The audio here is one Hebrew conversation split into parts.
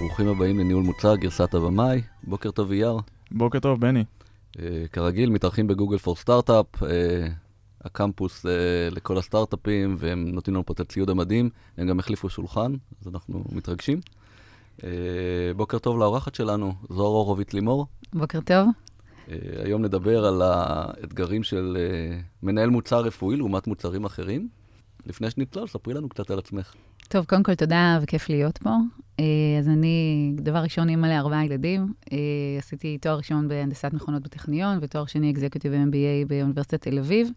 ברוכים הבאים לניהול מוצר, גרסת הבמאי. בוקר טוב אייר. בוקר טוב, בני. Uh, כרגיל, מתארחים בגוגל פור סטארט-אפ, uh, הקמפוס uh, לכל הסטארט-אפים, והם נותנים לנו פה את הציוד המדהים. הם גם החליפו שולחן, אז אנחנו מתרגשים. Uh, בוקר טוב לאורחת שלנו, זוהר הורוביץ לימור. בוקר טוב. Uh, היום נדבר על האתגרים של uh, מנהל מוצר רפואי לעומת מוצרים אחרים. לפני שנצלול, ספרי לנו קצת על עצמך. טוב, קודם כל תודה וכיף להיות פה. אה, אז אני, דבר ראשון, אימא לארבעה ילדים. אה, עשיתי תואר ראשון בהנדסת מכונות בטכניון ותואר שני אקזקיוטיב MBA באוניברסיטת תל אביב.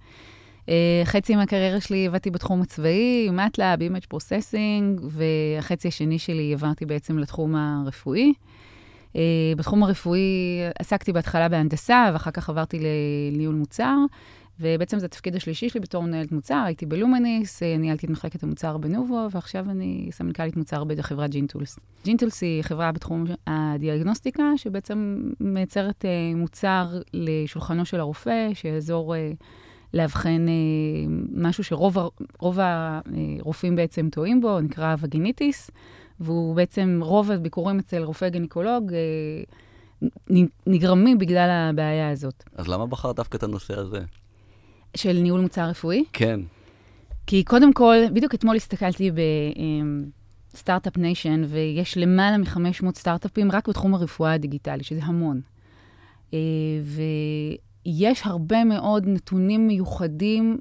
אה, חצי מהקריירה שלי עבדתי בתחום הצבאי, MATLAB, Image Processing, והחצי השני שלי עברתי בעצם לתחום הרפואי. בתחום הרפואי עסקתי בהתחלה בהנדסה, ואחר כך עברתי לניהול מוצר. ובעצם זה התפקיד השלישי שלי בתור מנהלת מוצר, הייתי בלומניס, אה, ניהלתי את מחלקת המוצר בנובו, ועכשיו אני סמנכ"לית מוצר בחברת ג'ינטולס. ג'ינטולס היא חברה בתחום הדיאגנוסטיקה, שבעצם מייצרת אה, מוצר לשולחנו של הרופא, שיעזור אה, לאבחן משהו שרוב הרופאים בעצם טועים בו, נקרא וגיניטיס, והוא בעצם, רוב הביקורים אצל רופא גינקולוג, נגרמים בגלל הבעיה הזאת. אז למה בחרת דווקא את הנושא הזה? של ניהול מוצר רפואי? כן. כי קודם כל, בדיוק אתמול הסתכלתי בסטארט-אפ ניישן, ויש למעלה מ-500 סטארט-אפים רק בתחום הרפואה הדיגיטלית, שזה המון. אה, ויש הרבה מאוד נתונים מיוחדים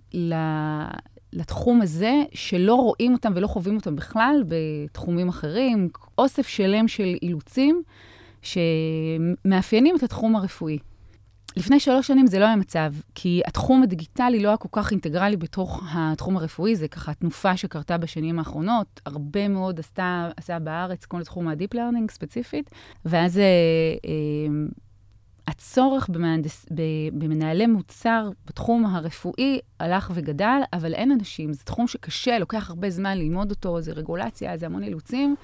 לתחום הזה, שלא רואים אותם ולא חווים אותם בכלל בתחומים אחרים, אוסף שלם של אילוצים שמאפיינים את התחום הרפואי. לפני שלוש שנים זה לא היה מצב, כי התחום הדיגיטלי לא היה כל כך אינטגרלי בתוך התחום הרפואי, זה ככה תנופה שקרתה בשנים האחרונות, הרבה מאוד עשתה, עשה בארץ כל תחום ה-deep learning ספציפית, ואז אה, אה, הצורך במהנדס, במנהלי מוצר בתחום הרפואי הלך וגדל, אבל אין אנשים, זה תחום שקשה, לוקח הרבה זמן ללמוד אותו, זה רגולציה, זה המון אילוצים.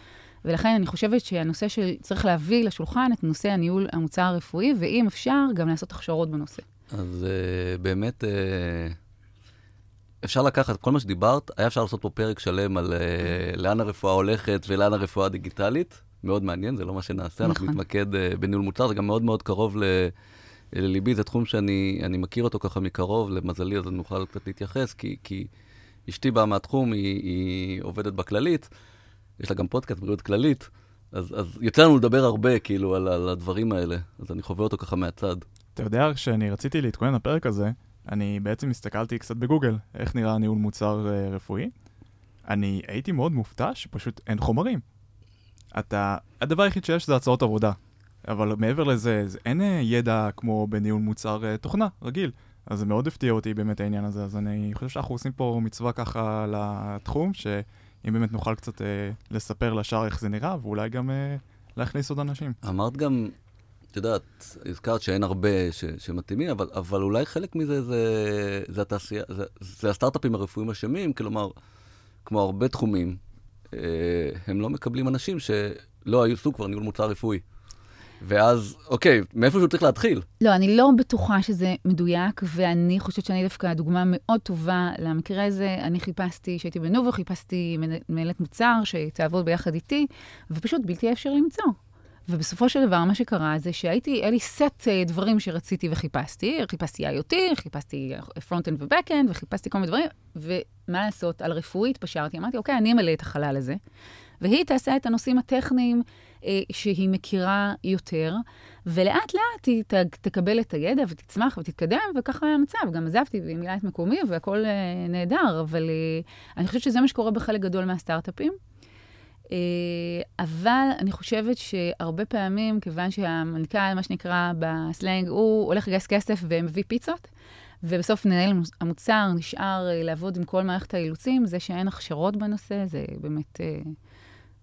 ולכן אני חושבת שהנושא שצריך להביא לשולחן את נושא הניהול המוצר הרפואי, ואם אפשר, גם לעשות הכשרות בנושא. אז uh, באמת, uh, אפשר לקחת כל מה שדיברת, היה אפשר לעשות פה פרק שלם על uh, לאן הרפואה הולכת ולאן הרפואה הדיגיטלית. מאוד מעניין, זה לא מה שנעשה, נכון. אנחנו נתמקד uh, בניהול מוצר, זה גם מאוד מאוד קרוב ל... לליבי, זה תחום שאני מכיר אותו ככה מקרוב, למזלי, אז אני נוכל קצת להתייחס, כי, כי אשתי באה מהתחום, היא, היא עובדת בכללית, יש לה גם פודקאסט בריאות כללית, אז, אז יוצא לנו לדבר הרבה, כאילו, על, על הדברים האלה, אז אני חווה אותו ככה מהצד. אתה יודע, כשאני רציתי להתכונן לפרק הזה, אני בעצם הסתכלתי קצת בגוגל, איך נראה ניהול מוצר uh, רפואי. אני הייתי מאוד מופתע שפשוט אין חומרים. אתה, הדבר היחיד שיש זה הצעות עבודה. אבל מעבר לזה, אין uh, ידע כמו בניהול מוצר uh, תוכנה, רגיל. אז זה מאוד הפתיע אותי באמת העניין הזה, אז אני חושב שאנחנו עושים פה מצווה ככה לתחום, ש... אם באמת נוכל קצת אה, לספר לשאר איך זה נראה, ואולי גם אה, להכניס עוד אנשים. אמרת גם, את יודעת, הזכרת שאין הרבה ש, שמתאימים, אבל, אבל אולי חלק מזה זה, זה התעשייה, זה, זה הסטארט-אפים הרפואיים אשמים, כלומר, כמו הרבה תחומים, אה, הם לא מקבלים אנשים שלא היו סוג כבר ניהול מוצר רפואי. ואז, אוקיי, מאיפה שהוא צריך להתחיל? לא, אני לא בטוחה שזה מדויק, ואני חושבת שאני דווקא דוגמה מאוד טובה למקרה הזה. אני חיפשתי, כשהייתי בנובו, חיפשתי מנהלת מוצר שתעבוד ביחד איתי, ופשוט בלתי אפשר למצוא. ובסופו של דבר, מה שקרה זה שהייתי, היה לי סט אה, דברים שרציתי וחיפשתי. חיפשתי IoT, חיפשתי front-end ו-back-end, וחיפשתי כל מיני דברים, ומה לעשות, על רפואי התפשרתי. אמרתי, אוקיי, אני אמלא את החלל הזה, והיא תעשה את הנושאים הטכניים שהיא מכירה יותר, ולאט לאט היא ת, תקבל את הידע ותצמח ותתקדם, וככה היה המצב. גם עזבתי והיא מילאה את מקומי והכול אה, נהדר, אבל אה, אני חושבת שזה מה שקורה בחלק גדול מהסטארט-אפים. אה, אבל אני חושבת שהרבה פעמים, כיוון שהמנכ"ל, מה שנקרא בסלנג, הוא הולך לגייס כסף ומביא פיצות, ובסוף מנהל המוצר נשאר אה, לעבוד עם כל מערכת האילוצים, זה שאין הכשרות בנושא, זה באמת...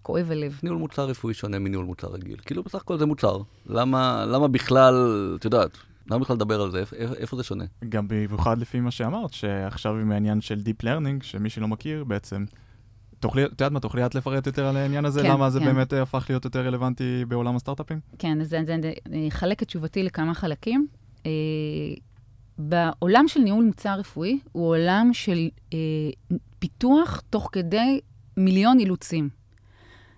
אה, כואב הלב. ניהול מוצר רפואי שונה מניהול מוצר רגיל. כאילו, בסך הכל זה מוצר. למה, למה בכלל, את יודעת, למה בכלל לדבר על זה? איפה, איפה זה שונה? גם במיוחד לפי מה שאמרת, שעכשיו עם העניין של Deep Learning, שמי שלא מכיר בעצם, תוכלי, את יודעת מה, תוכלי את לפרט יותר על העניין הזה? כן, למה כן. זה באמת הפך להיות יותר רלוונטי בעולם הסטארט-אפים? כן, אז אני אחלק את תשובתי לכמה חלקים. אה, בעולם של ניהול מוצר רפואי, הוא עולם של אה, פיתוח תוך כדי מיליון אילוצים.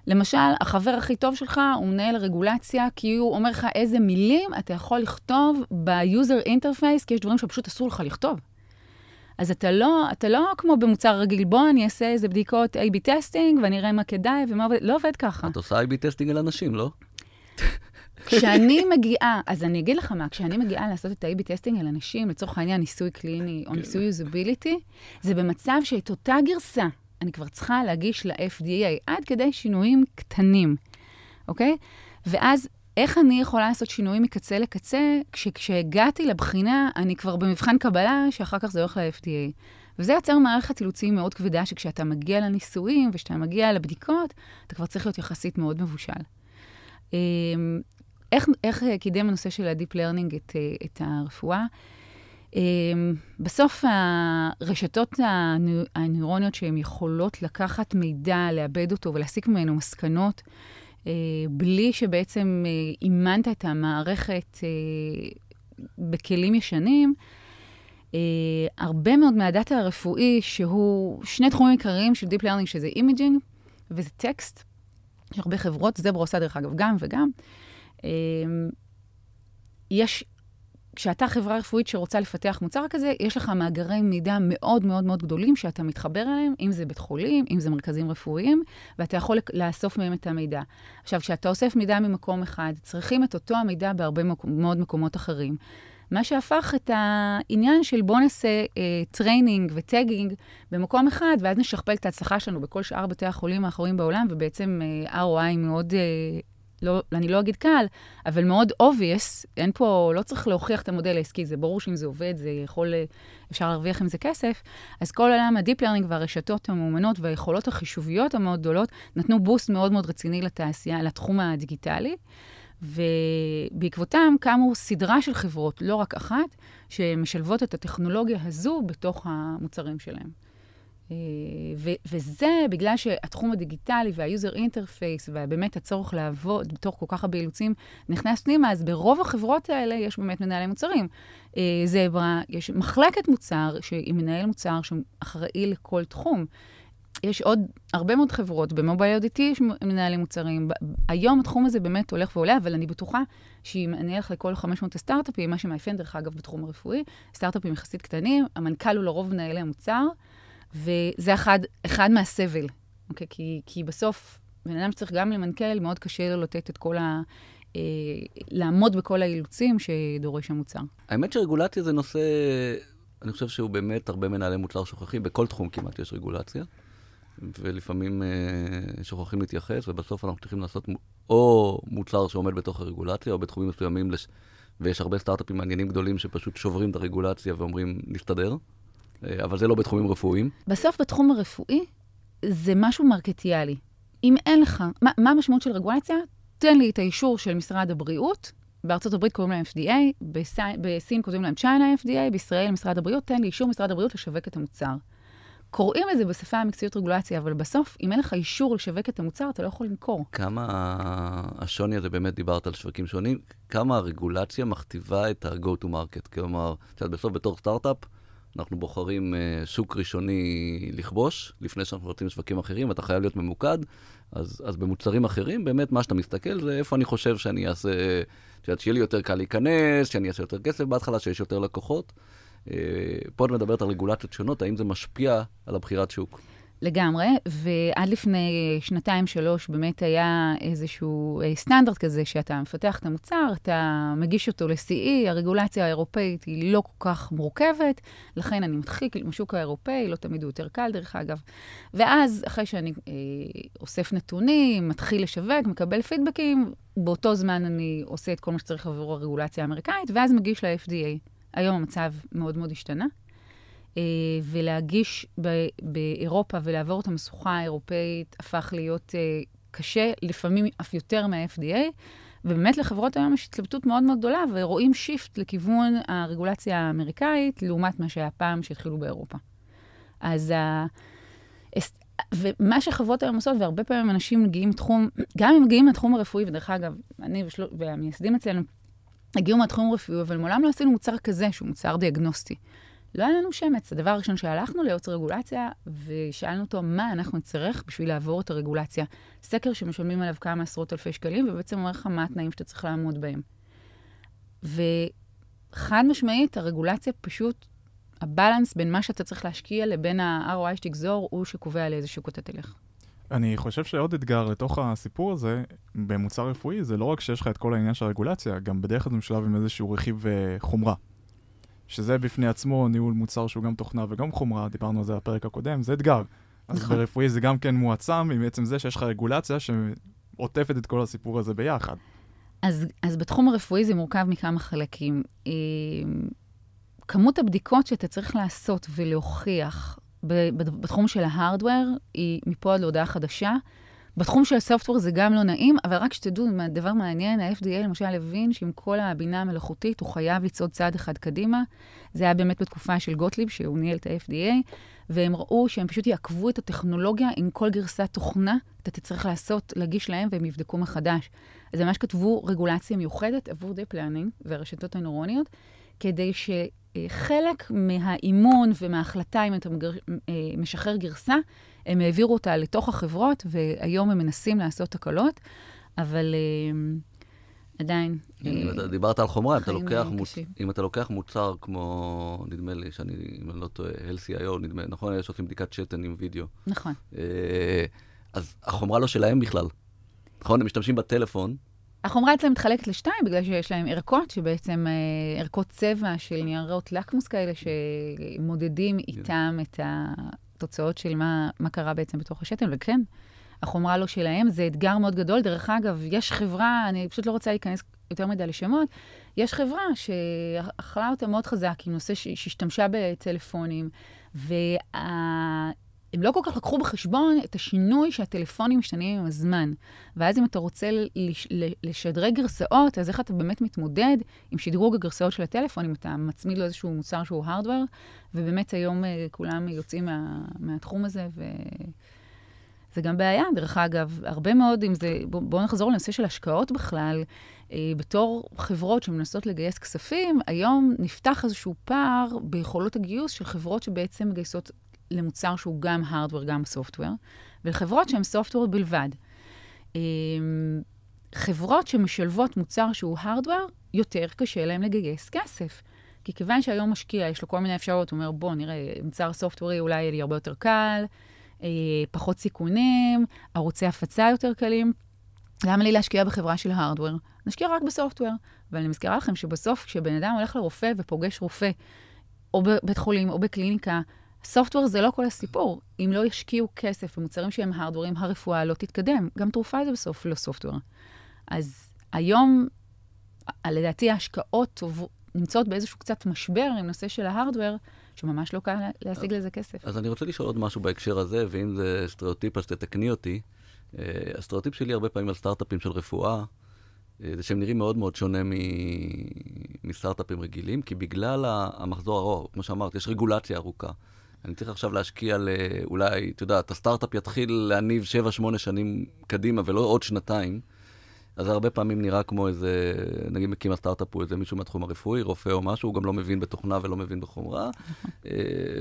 למשל, החבר הכי טוב שלך הוא מנהל הרגולציה, כי הוא אומר לך איזה מילים אתה יכול לכתוב ב-user interface, כי יש דברים שפשוט אסור לך לכתוב. אז אתה לא, אתה לא כמו במוצר רגיל, בוא אני אעשה איזה בדיקות A-B testing ואני אראה מה כדאי ומה עובד, לא עובד ככה. את עושה A-B testing על אנשים, לא? כשאני מגיעה, אז אני אגיד לך מה, כשאני מגיעה לעשות את ה- AB testing על אנשים, לצורך העניין ניסוי קליני או כן. ניסוי usability, זה במצב שאת אותה גרסה אני כבר צריכה להגיש ל-FDA עד כדי שינויים קטנים, אוקיי? ואז איך אני יכולה לעשות שינויים מקצה לקצה, כשכשהגעתי לבחינה, אני כבר במבחן קבלה, שאחר כך זה הולך ל-FDA. וזה יוצר מערכת אילוצים מאוד כבדה, שכשאתה מגיע לניסויים וכשאתה מגיע לבדיקות, אתה כבר צריך להיות יחסית מאוד מבושל. אמ, איך, איך קידם הנושא של ה-Deep Learning את, את הרפואה? אמ, בסוף הרשתות הנוירוניות שהן יכולות לקחת מידע, לעבד אותו ולהסיק ממנו מסקנות, אה, בלי שבעצם אה, אימנת את המערכת אה, בכלים ישנים, הרבה מאוד מהדאטה הרפואי, שהוא שני תחומים עיקריים של Deep Learning, שזה imaging וזה טקסט. יש הרבה חברות, זברה עושה דרך אגב גם וגם. יש כשאתה חברה רפואית שרוצה לפתח מוצר כזה, יש לך מאגרי מידע מאוד מאוד מאוד גדולים שאתה מתחבר אליהם, אם זה בית חולים, אם זה מרכזים רפואיים, ואתה יכול לאסוף מהם את המידע. עכשיו, כשאתה אוסף מידע ממקום אחד, צריכים את אותו המידע בהרבה מאוד מקומות אחרים. מה שהפך את העניין של בוא נעשה אה, training ו tagging במקום אחד, ואז נשכפל את ההצלחה שלנו בכל שאר בתי החולים האחרים בעולם, ובעצם אה, ROI מאוד אה, לא, אני לא אגיד קל, אבל מאוד obvious, אין פה, לא צריך להוכיח את המודל העסקי, זה ברור שאם זה עובד, זה יכול, אפשר להרוויח עם זה כסף. אז כל עולם ה deep learning והרשתות המאומנות והיכולות החישוביות המאוד גדולות, נתנו boost מאוד מאוד רציני לתעשייה, לתחום הדיגיטלי. ובעקבותם קמו סדרה של חברות, לא רק אחת, שמשלבות את הטכנולוגיה הזו בתוך המוצרים שלהם. אה, וזה בגלל שהתחום הדיגיטלי וה-user interface ובאמת הצורך לעבוד בתוך כל כך הרבה אילוצים נכנס פנימה, אז ברוב החברות האלה יש באמת מנהלי מוצרים. זברה, אה, יש מחלקת מוצר, שהיא מנהל מוצר שאחראי לכל תחום. יש עוד הרבה מאוד חברות, במובייל אודיטי יש מנהלי מוצרים. היום התחום הזה באמת הולך ועולה, אבל אני בטוחה שאם אני אלך לכל 500 הסטארט-אפים, מה שמאפיין דרך אגב בתחום הרפואי, סטארט-אפים יחסית קטנים, המנכ"ל הוא לרוב מנהלי המוצר. וזה אחד, אחד מהסבל, אוקיי? כי, כי בסוף, בן אדם שצריך גם למנכ"ל, מאוד קשה לו לתת את כל ה... אה, לעמוד בכל האילוצים שדורש המוצר. האמת שרגולציה זה נושא, אני חושב שהוא באמת, הרבה מנהלי מוצר שוכחים, בכל תחום כמעט יש רגולציה. ולפעמים אה, שוכחים להתייחס, ובסוף אנחנו צריכים לעשות או מוצר שעומד בתוך הרגולציה, או בתחומים מסוימים, לש... ויש הרבה סטארט-אפים מעניינים גדולים שפשוט שוברים את הרגולציה ואומרים, נסתדר. אה, אבל זה לא בתחומים רפואיים. בסוף בתחום הרפואי זה משהו מרקטיאלי. אם אין לך, מה, מה המשמעות של רגולציה? תן לי את האישור של משרד הבריאות, בארצות הברית קוראים להם FDA, בסי, בסין קוראים להם China FDA, בישראל משרד הבריאות, תן לי אישור משרד הבריאות לשווק את המוצר. קוראים לזה בשפה המקצועית רגולציה, אבל בסוף, אם אין לך אישור לשווק את המוצר, אתה לא יכול למכור. כמה השוני הזה, באמת דיברת על שווקים שונים, כמה הרגולציה מכתיבה את ה-go to market? כלומר, בסוף בתור סטארט-אפ, אנחנו בוחרים uh, שוק ראשוני לכבוש, לפני שאנחנו רוצים שווקים אחרים, אתה חייב להיות ממוקד. אז, אז במוצרים אחרים, באמת, מה שאתה מסתכל זה איפה אני חושב שאני אעשה, שיהיה לי יותר קל להיכנס, שאני אעשה יותר כסף בהתחלה, שיש יותר לקוחות. Uh, פה את מדברת על רגולציות שונות, האם זה משפיע על הבחירת שוק? לגמרי, ועד לפני שנתיים-שלוש באמת היה איזשהו אה, סטנדרט כזה, שאתה מפתח את המוצר, אתה מגיש אותו ל-CE, הרגולציה האירופאית היא לא כל כך מורכבת, לכן אני מתחיל עם השוק האירופאי, לא תמיד הוא יותר קל דרך אגב. ואז, אחרי שאני אה, אוסף נתונים, מתחיל לשווק, מקבל פידבקים, באותו זמן אני עושה את כל מה שצריך עבור הרגולציה האמריקאית, ואז מגיש ל-FDA. היום המצב מאוד מאוד השתנה. אה, ולהגיש באירופה ולעבור את המשוכה האירופאית הפך להיות אה, קשה, לפעמים אף יותר מה-FDA. ובאמת לחברות היום יש התלבטות מאוד מאוד גדולה, ורואים שיפט לכיוון הרגולציה האמריקאית, לעומת מה שהיה פעם שהתחילו באירופה. אז ה... ומה שחברות היום עושות, והרבה פעמים אנשים מגיעים מתחום, גם אם מגיעים מהתחום הרפואי, ודרך אגב, אני ושל... והמייסדים אצלנו הגיעו מהתחום הרפואי, אבל מעולם לא עשינו מוצר כזה, שהוא מוצר דיאגנוסטי. לא היה לנו שמץ. הדבר הראשון שהלכנו ליועץ רגולציה, ושאלנו אותו מה אנחנו נצטרך בשביל לעבור את הרגולציה. סקר שמשלמים עליו כמה עשרות אלפי שקלים, ובעצם אומר לך מה התנאים שאתה צריך לעמוד בהם. וחד משמעית, הרגולציה פשוט, הבלנס בין מה שאתה צריך להשקיע לבין ה-ROI שתגזור, הוא שקובע לאיזה שוק אתה תלך. אני חושב שעוד אתגר לתוך הסיפור הזה, במוצר רפואי, זה לא רק שיש לך את כל העניין של הרגולציה, גם בדרך כלל זה משלב עם איזשהו רכיב uh, חומרה. שזה בפני עצמו ניהול מוצר שהוא גם תוכנה וגם חומרה, דיברנו על זה בפרק הקודם, זה אתגר. אז נכון. ברפואי זה גם כן מועצם, עם עצם זה שיש לך רגולציה שעוטפת את כל הסיפור הזה ביחד. אז, אז בתחום הרפואי זה מורכב מכמה חלקים. אה, כמות הבדיקות שאתה צריך לעשות ולהוכיח בתחום של ההארדוור היא מפה עד להודעה חדשה. בתחום של הסופטוור זה גם לא נעים, אבל רק שתדעו, דבר מעניין, ה-FDA למשל הבין שעם כל הבינה המלאכותית הוא חייב לצעוד צעד אחד קדימה. זה היה באמת בתקופה של גוטליב, שהוא ניהל את ה-FDA, והם ראו שהם פשוט יעקבו את הטכנולוגיה עם כל גרסת תוכנה, אתה תצטרך לעשות, להגיש להם והם יבדקו מחדש. אז ממש כתבו רגולציה מיוחדת עבור די פלאנינג והרשתות הנוירוניות, כדי שחלק מהאימון ומההחלטה, אם אתה. אה, משחרר גרסה, הם העבירו אותה לתוך החברות, והיום הם מנסים לעשות הקלות, אבל אה, עדיין... אם אה, אתה דיברת על חומרה, אם אתה לוקח מוצ-. אם אתה לוקח מוצר כמו, נדמה לי, שאני, אם אני לא טועה, LCIO, נדמה, נכון? אלה שעושים בדיקת שתן עם וידאו. נכון. אה, אז החומרה לא שלהם בכלל. נכון? הם משתמשים בטלפון, החומרה אצלם מתחלקת לשתיים, בגלל שיש להם ערכות, שבעצם אה, ערכות צבע של ניירות לקמוס כאלה, שמודדים איתם את התוצאות של מה, מה קרה בעצם בתוך השתן, וכן, החומרה לא שלהם, זה אתגר מאוד גדול. דרך אגב, יש חברה, אני פשוט לא רוצה להיכנס יותר מדי לשמות, יש חברה שאכלה אותה מאוד חזק עם נושא שהשתמשה בטלפונים, וה... הם לא כל כך לקחו בחשבון את השינוי שהטלפונים משתנים עם הזמן. ואז אם אתה רוצה לשדרג גרסאות, אז איך אתה באמת מתמודד עם שדרוג הגרסאות של הטלפון, אם אתה מצמיד לו איזשהו מוצר שהוא הארדוור, ובאמת היום אה, כולם יוצאים מה, מהתחום הזה, וזה גם בעיה, דרך אגב, הרבה מאוד, אם זה, בואו בוא נחזור לנושא של השקעות בכלל, אה, בתור חברות שמנסות לגייס כספים, היום נפתח איזשהו פער ביכולות הגיוס של חברות שבעצם מגייסות למוצר שהוא גם הארדוור, גם סופטוור, ולחברות שהן סופטוור בלבד. אמ, חברות שמשלבות מוצר שהוא הארדוור, יותר קשה להן לגייס כסף. כי כיוון שהיום משקיע, יש לו כל מיני אפשרויות, הוא אומר, בוא נראה, מוצר סופטוורי אולי יהיה לי הרבה יותר קל, אה, פחות סיכונים, ערוצי הפצה יותר קלים. למה לי להשקיע בחברה של הארדוור? נשקיע רק בסופטוור. אבל אני מזכירה לכם שבסוף, כשבן אדם הולך לרופא ופוגש רופא, או בבית חולים או בקליניקה, סופטוור זה לא כל הסיפור. אם לא ישקיעו כסף במוצרים שהם הארדוורים, הרפואה לא תתקדם. גם תרופה זה בסוף לא סופטוור. אז היום, לדעתי, ההשקעות נמצאות באיזשהו קצת משבר עם נושא של ה hardware, שממש לא קל לה- להשיג לזה כסף. אז אני רוצה לשאול עוד משהו בהקשר הזה, ואם זה סטריאוטיפ, אז תתקני אותי. אה, הסטריאוטיפ שלי הרבה פעמים על סטארט-אפים של רפואה, אה, זה שהם נראים מאוד מאוד שונה מ- מסטארט-אפים רגילים, כי בגלל המחזור הארוך, כמו שאמרת, יש רגולציה ארוכה. אני צריך עכשיו להשקיע ל... אולי, אתה יודע, הסטארט-אפ יתחיל להניב 7-8 שנים קדימה ולא עוד שנתיים. אז הרבה פעמים נראה כמו איזה, נגיד מקים הסטארט-אפ הוא איזה מישהו מהתחום הרפואי, רופא או משהו, הוא גם לא מבין בתוכנה ולא מבין בחומרה. אה,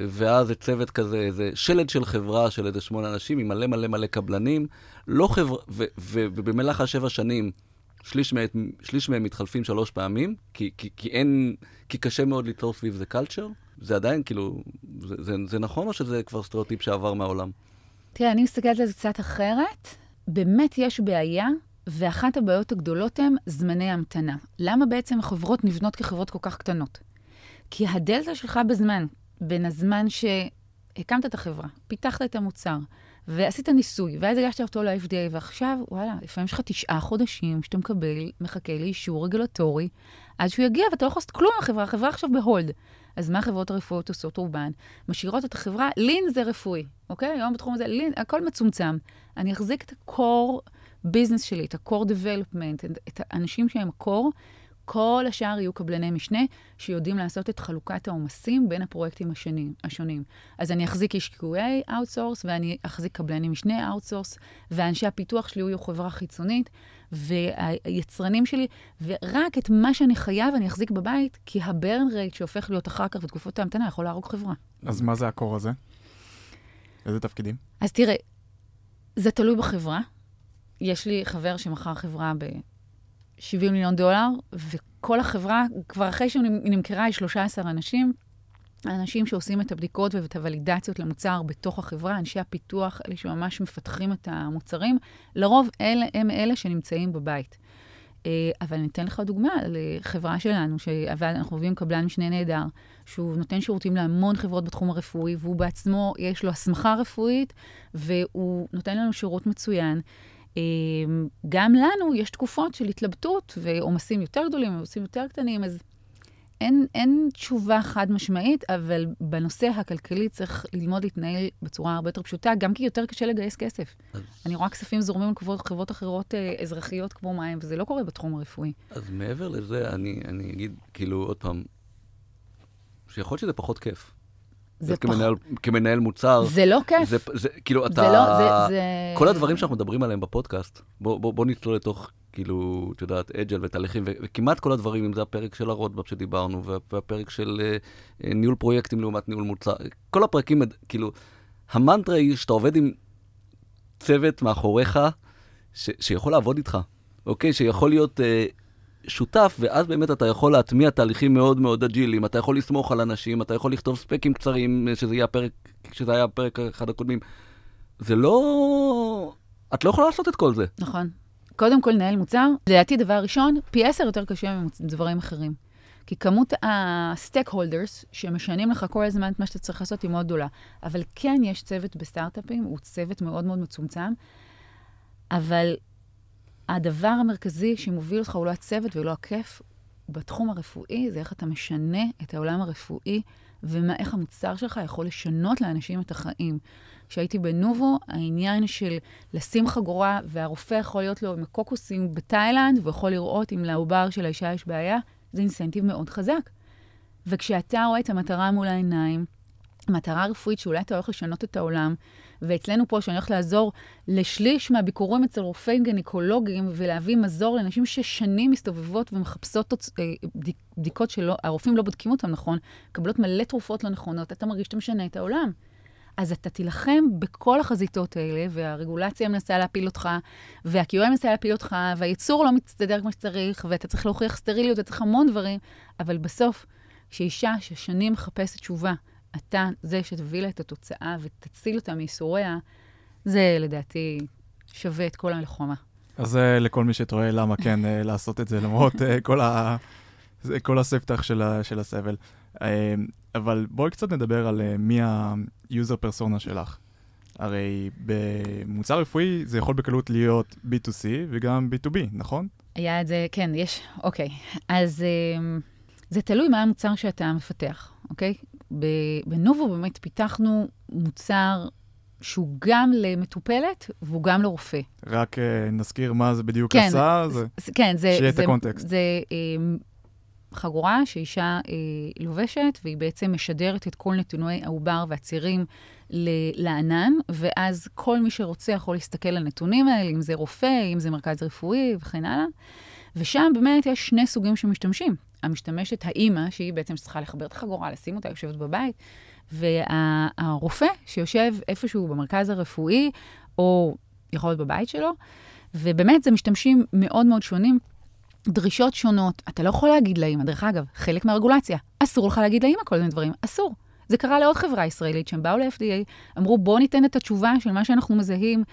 ואז זה צוות כזה, איזה שלד של חברה של איזה שמונה אנשים עם מלא מלא מלא קבלנים. לא חברה, ובמהלך השבע שנים, שליש, מהם, שליש מהם מתחלפים שלוש פעמים, כי, כי, כי אין, כי קשה מאוד ליצור סביב זה קלצ'ר. זה עדיין, כאילו, זה, זה, זה נכון או שזה כבר סטריאוטיפ שעבר מהעולם? תראה, אני מסתכלת על זה קצת אחרת. באמת יש בעיה, ואחת הבעיות הגדולות הן זמני המתנה. למה בעצם החברות נבנות כחברות כל כך קטנות? כי הדלתא שלך בזמן, בין הזמן שהקמת את החברה, פיתחת את המוצר, ועשית ניסוי, ואז הגשת אותו ל-FDA, ועכשיו, וואלה, לפעמים יש לך תשעה חודשים שאתה מקבל, מחכה לאישור רגולטורי, עד שהוא יגיע ואתה לא יכול לעשות כלום לחברה, החברה עכשיו ב hold. אז מה החברות הרפואיות עושות רובן? משאירות את החברה, lean זה רפואי, אוקיי? היום בתחום הזה, lean, הכל מצומצם. אני אחזיק את ה-core business שלי, את ה-core development, את האנשים שהם core, כל השאר יהיו קבלני משנה שיודעים לעשות את חלוקת העומסים בין הפרויקטים השונים. השונים. אז אני אחזיק איש QA outsource, ואני אחזיק קבלני משנה outsource, ואנשי הפיתוח שלי יהיו חברה חיצונית, והיצרנים שלי, ורק את מה שאני חייב אני אחזיק בבית, כי הברן רייט שהופך להיות אחר כך בתקופות ההמתנה יכול להרוג חברה. אז מה זה הקור הזה? איזה תפקידים? אז תראה, זה תלוי בחברה. יש לי חבר שמכר חברה ב-70 מיליון דולר, וכל החברה, כבר אחרי שהיא נמכרה, היא 13 אנשים. האנשים שעושים את הבדיקות ואת הוולידציות למוצר בתוך החברה, אנשי הפיתוח, אלה שממש מפתחים את המוצרים, לרוב אלה, הם אלה שנמצאים בבית. אה, אבל אני אתן לך דוגמה לחברה שלנו, שאנחנו עובדים עם קבלן משנה נהדר, שהוא נותן שירותים להמון חברות בתחום הרפואי, והוא בעצמו, יש לו הסמכה רפואית, והוא נותן לנו שירות מצוין. אה, גם לנו יש תקופות של התלבטות ועומסים יותר גדולים, עומסים יותר קטנים, אז אין, אין תשובה חד משמעית, אבל בנושא הכלכלי צריך ללמוד להתנהל בצורה הרבה יותר פשוטה, גם כי יותר קשה לגייס כסף. אז... אני רואה כספים זורמים לחברות אחרות אה, אזרחיות כמו מים, וזה לא קורה בתחום הרפואי. אז מעבר לזה, אני, אני אגיד, כאילו, עוד פעם, שיכול להיות שזה פחות כיף. זה פחות... כמנהל, כמנהל מוצר. זה לא כיף. זה, זה כאילו, אתה... זה לא, זה, זה... כל הדברים שאנחנו מדברים עליהם בפודקאסט, בוא, בוא, בוא נצלול לתוך כאילו, את יודעת, אג'ל ותהליכים, וכמעט כל הדברים, אם זה הפרק של הרודבאפ שדיברנו, והפרק של uh, ניהול פרויקטים לעומת ניהול מוצר, כל הפרקים, כאילו, המנטרה היא שאתה עובד עם צוות מאחוריך, שיכול לעבוד איתך, אוקיי? שיכול להיות אה, שותף, ואז באמת אתה יכול להטמיע תהליכים מאוד מאוד אג'יליים, אתה יכול לסמוך על אנשים, אתה יכול לכתוב ספקים קצרים, שזה יהיה הפרק, שזה היה הפרק אחד הקודמים. זה לא... את לא יכולה לעשות את כל זה. נכון. קודם כל, לנהל מוצר, לדעתי, דבר ראשון, פי עשר יותר קשה מדברים אחרים. כי כמות ה stakeholders שמשנים לך כל הזמן את מה שאתה צריך לעשות היא מאוד גדולה. אבל כן יש צוות בסטארט-אפים, הוא צוות מאוד מאוד מצומצם, אבל הדבר המרכזי שמוביל אותך הוא לא הצוות ולא הכיף. בתחום הרפואי זה איך אתה משנה את העולם הרפואי ואיך המוצר שלך יכול לשנות לאנשים את החיים. כשהייתי בנובו, העניין של לשים חגורה, והרופא יכול להיות לו עם הקוקוסים בתאילנד, ויכול לראות אם לעובר של האישה יש בעיה, זה אינסנטיב מאוד חזק. וכשאתה רואה את המטרה מול העיניים, מטרה רפואית שאולי אתה הולך לשנות את העולם, ואצלנו פה, שאני הולכת לעזור לשליש מהביקורים אצל רופאים גניקולוגיים ולהביא מזור לנשים ששנים מסתובבות ומחפשות תוצ... אה, בדיקות שהרופאים לא בודקים אותן נכון, מקבלות מלא תרופות לא נכונות, אתה מרגיש שאתה משנה את העולם. אז אתה תילחם בכל החזיתות האלה, והרגולציה מנסה להפיל אותך, וה-QA מנסה להפיל אותך, והייצור לא מצטדר כמו שצריך, ואתה צריך להוכיח סטריליות, אתה צריך המון דברים, אבל בסוף, כשאישה ששנים מחפשת תשובה, אתה זה שתביא לה את התוצאה ותציל אותה מייסוריה, זה לדעתי שווה את כל הלחומה. אז זה אה, לכל מי שתוהה למה כן אה, לעשות את זה, למרות אה, כל, ה... כל הספתח של, ה... של הסבל. אבל בואי קצת נדבר על מי ה-user persona שלך. הרי במוצר רפואי זה יכול בקלות להיות B2C וגם B2B, נכון? היה את זה, כן, יש, אוקיי. אז זה תלוי מה המוצר שאתה מפתח, אוקיי? בנובו באמת פיתחנו מוצר שהוא גם למטופלת והוא גם לרופא. רק uh, נזכיר מה זה בדיוק כן, עשה, זה... כן, זה... שיהיה זה, את הקונטקסט. זה um, חגורה שאישה uh, לובשת, והיא בעצם משדרת את כל נתוני העובר והצירים לענן, ואז כל מי שרוצה יכול להסתכל על הנתונים האלה, אם זה רופא, אם זה מרכז רפואי וכן הלאה. ושם באמת יש שני סוגים שמשתמשים. המשתמשת, האימא, שהיא בעצם צריכה לחבר את החגורה, לשים אותה, יושבת בבית, והרופא שיושב איפשהו במרכז הרפואי, או יכול להיות בבית שלו, ובאמת זה משתמשים מאוד מאוד שונים. דרישות שונות, אתה לא יכול להגיד לאימא, דרך אגב, חלק מהרגולציה, אסור לך להגיד לאימא כל מיני דברים, אסור. זה קרה לעוד חברה ישראלית, שהם באו ל-FDA, אמרו, בואו ניתן את התשובה של מה שאנחנו מזהים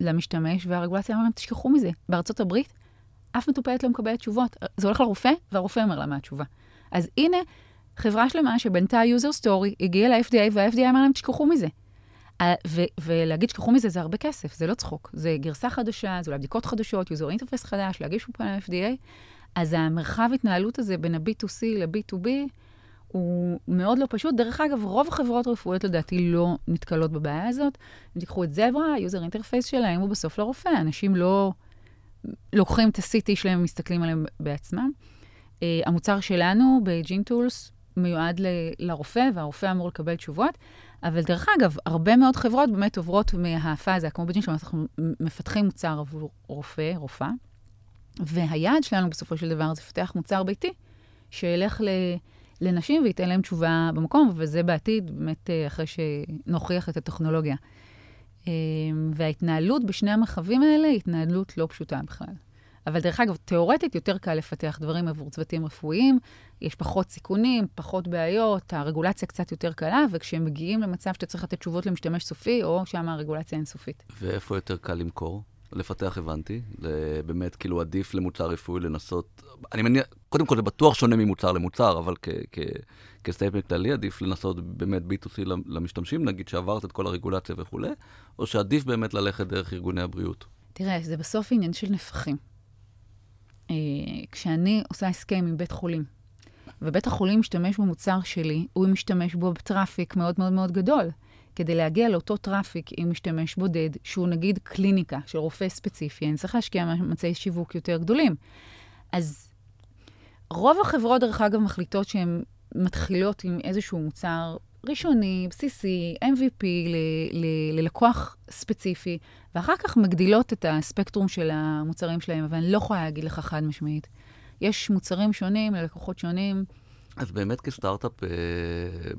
למשתמש, והרגולציה אמרה, תשכחו מזה. בארצות הברית, אף מטופלת לא מקבלת תשובות. זה הולך לרופא, והרופא אומר לה מה התשובה. אז הנה, חברה שלמה שבנתה user story, הגיעה ל-FDA, וה-FDA אמר להם, תשכחו מזה. ו- ולהגיד שכחו מזה זה הרבה כסף, זה לא צחוק. זה גרסה חדשה, זה אולי בדיקות חדשות, user interface חדש, להגיש פה ל-FDA. אז המרחב התנהלות הזה בין ה-B2C ל-B2B הוא מאוד לא פשוט. דרך אגב, רוב החברות הרפואיות לדעתי לא נתקלות בבעיה הזאת. אם תיקחו את זברה, ה-user interface שלהם הוא בסוף לרופא. אנשים לא... לוקחים את ה-CT שלהם ומסתכלים עליהם בעצמם. המוצר שלנו בג'ין טולס מיועד ל- לרופא, והרופא אמור לקבל תשובות. אבל דרך אגב, הרבה מאוד חברות באמת עוברות מהפאזה, כמו בג'ין אנחנו מפתחים מוצר עבור רופא, רופאה, והיעד שלנו בסופו של דבר זה לפתח מוצר ביתי, שילך ל... לנשים וייתן להם תשובה במקום, וזה בעתיד, באמת אה, אחרי שנוכיח את הטכנולוגיה. אה, וההתנהלות בשני המרחבים האלה היא התנהלות לא פשוטה בכלל. אבל דרך אגב, תיאורטית יותר קל לפתח דברים עבור צוותים רפואיים, יש פחות סיכונים, פחות בעיות, הרגולציה קצת יותר קלה, וכשהם מגיעים למצב שאתה צריך לתת תשובות למשתמש סופי, או שם הרגולציה אינסופית. ואיפה יותר קל למכור? לפתח הבנתי, באמת כאילו עדיף למוצר רפואי לנסות, אני מניח, קודם כל זה בטוח שונה ממוצר למוצר, אבל כסטייטמנט כללי עדיף לנסות באמת B2C למשתמשים, נגיד שעברת את כל הרגולציה וכולי, או שעדיף באמת ללכת דרך ארגוני הבריאות. תראה, זה בסוף עניין של נפחים. אה, כשאני עושה הסכם עם בית חולים, ובית החולים משתמש במוצר שלי, הוא משתמש בו ב traffic מאוד מאוד מאוד גדול. כדי להגיע לאותו traffic עם משתמש בודד, שהוא נגיד קליניקה של רופא ספציפי, אני צריך להשקיע מאמצי שיווק יותר גדולים. אז רוב החברות, דרך אגב, מחליטות שהן מתחילות עם איזשהו מוצר ראשוני, בסיסי, MVP ל- ל- ללקוח ספציפי, ואחר כך מגדילות את הספקטרום של המוצרים שלהם, אבל אני לא יכולה להגיד לך חד משמעית. יש מוצרים שונים ללקוחות שונים. אז באמת כסטארט-אפ, אה,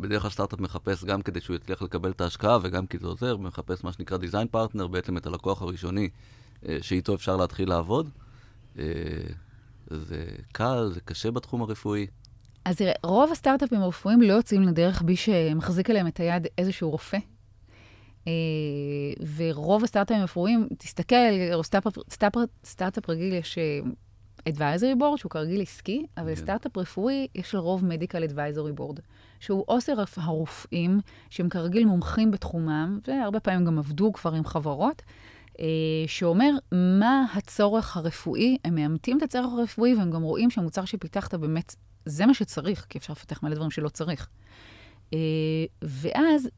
בדרך כלל סטארט-אפ מחפש גם כדי שהוא יצליח לקבל את ההשקעה וגם כי זה עוזר, מחפש מה שנקרא design partner, בעצם את הלקוח הראשוני אה, שאיתו אפשר להתחיל לעבוד. אה, זה קל, זה קשה בתחום הרפואי. אז תראה, רוב הסטארט-אפים הרפואיים לא יוצאים לדרך בלי שמחזיק עליהם את היד איזשהו רופא. ורוב הסטארט-אפים הרפואיים, תסתכל, סטארט-אפ רגיל יש advisory board, שהוא כרגיל עסקי, אבל כן. סטארט-אפ רפואי, יש לרוב medical advisory board, שהוא אוסר הרופאים, שהם כרגיל מומחים בתחומם, והרבה פעמים גם עבדו כבר עם חברות, אה, שאומר מה הצורך הרפואי, הם מאמתים את הצורך הרפואי, והם גם רואים שהמוצר שפיתחת באמת, זה מה שצריך, כי אפשר לפתח מלא דברים שלא צריך. אה, ואז,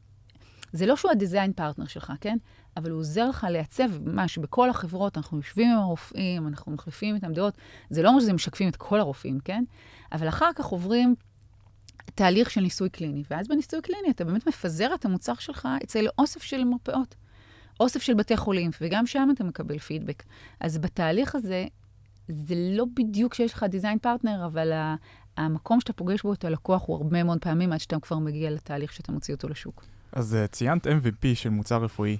זה לא שהוא הדיזיין פרטנר שלך, כן? אבל הוא עוזר לך לייצב ממש בכל החברות, אנחנו יושבים עם הרופאים, אנחנו מחליפים איתם דעות. זה לא אומר שזה משקפים את כל הרופאים, כן? אבל אחר כך עוברים תהליך של ניסוי קליני, ואז בניסוי קליני אתה באמת מפזר את המוצר שלך אצל אוסף של מרפאות, אוסף של בתי חולים, וגם שם אתה מקבל פידבק. אז בתהליך הזה, זה לא בדיוק שיש לך דיזיין פרטנר, אבל המקום שאתה פוגש בו את הלקוח הוא הרבה מאוד פעמים עד שאתה כבר מגיע לתהליך שאתה מוציא אותו לשוק. אז uh, ציינת MVP של מוצר רפואי.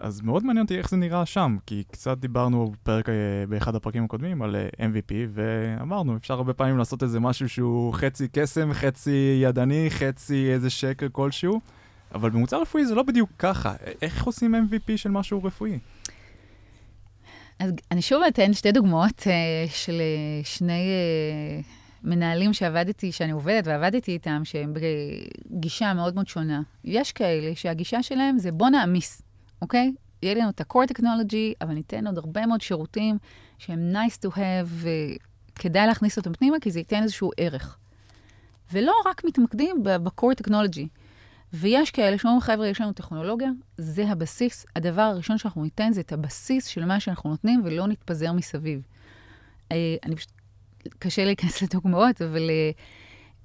אז מאוד מעניין אותי איך זה נראה שם, כי קצת דיברנו בפרק, אה, באחד הפרקים הקודמים על אה, MVP, ואמרנו, אפשר הרבה פעמים לעשות איזה משהו שהוא חצי קסם, חצי ידני, חצי איזה שקר כלשהו, אבל במוצר רפואי זה לא בדיוק ככה. איך עושים MVP של משהו רפואי? אז אני שוב אתן שתי דוגמאות uh, של uh, שני uh, מנהלים שעבדתי, שאני עובדת ועבדתי איתם, שהם בגישה מאוד מאוד שונה. יש כאלה שהגישה שלהם זה בוא נעמיס. אוקיי? יהיה לנו את ה-core technology, אבל ניתן עוד הרבה מאוד שירותים שהם nice to have, וכדאי להכניס אותם פנימה, כי זה ייתן איזשהו ערך. ולא רק מתמקדים ב-core technology. ויש כאלה שאומרים, חבר'ה, יש לנו טכנולוגיה, זה הבסיס. הדבר הראשון שאנחנו ניתן זה את הבסיס של מה שאנחנו נותנים, ולא נתפזר מסביב. אה, אני פשוט, קשה להיכנס לדוגמאות, אבל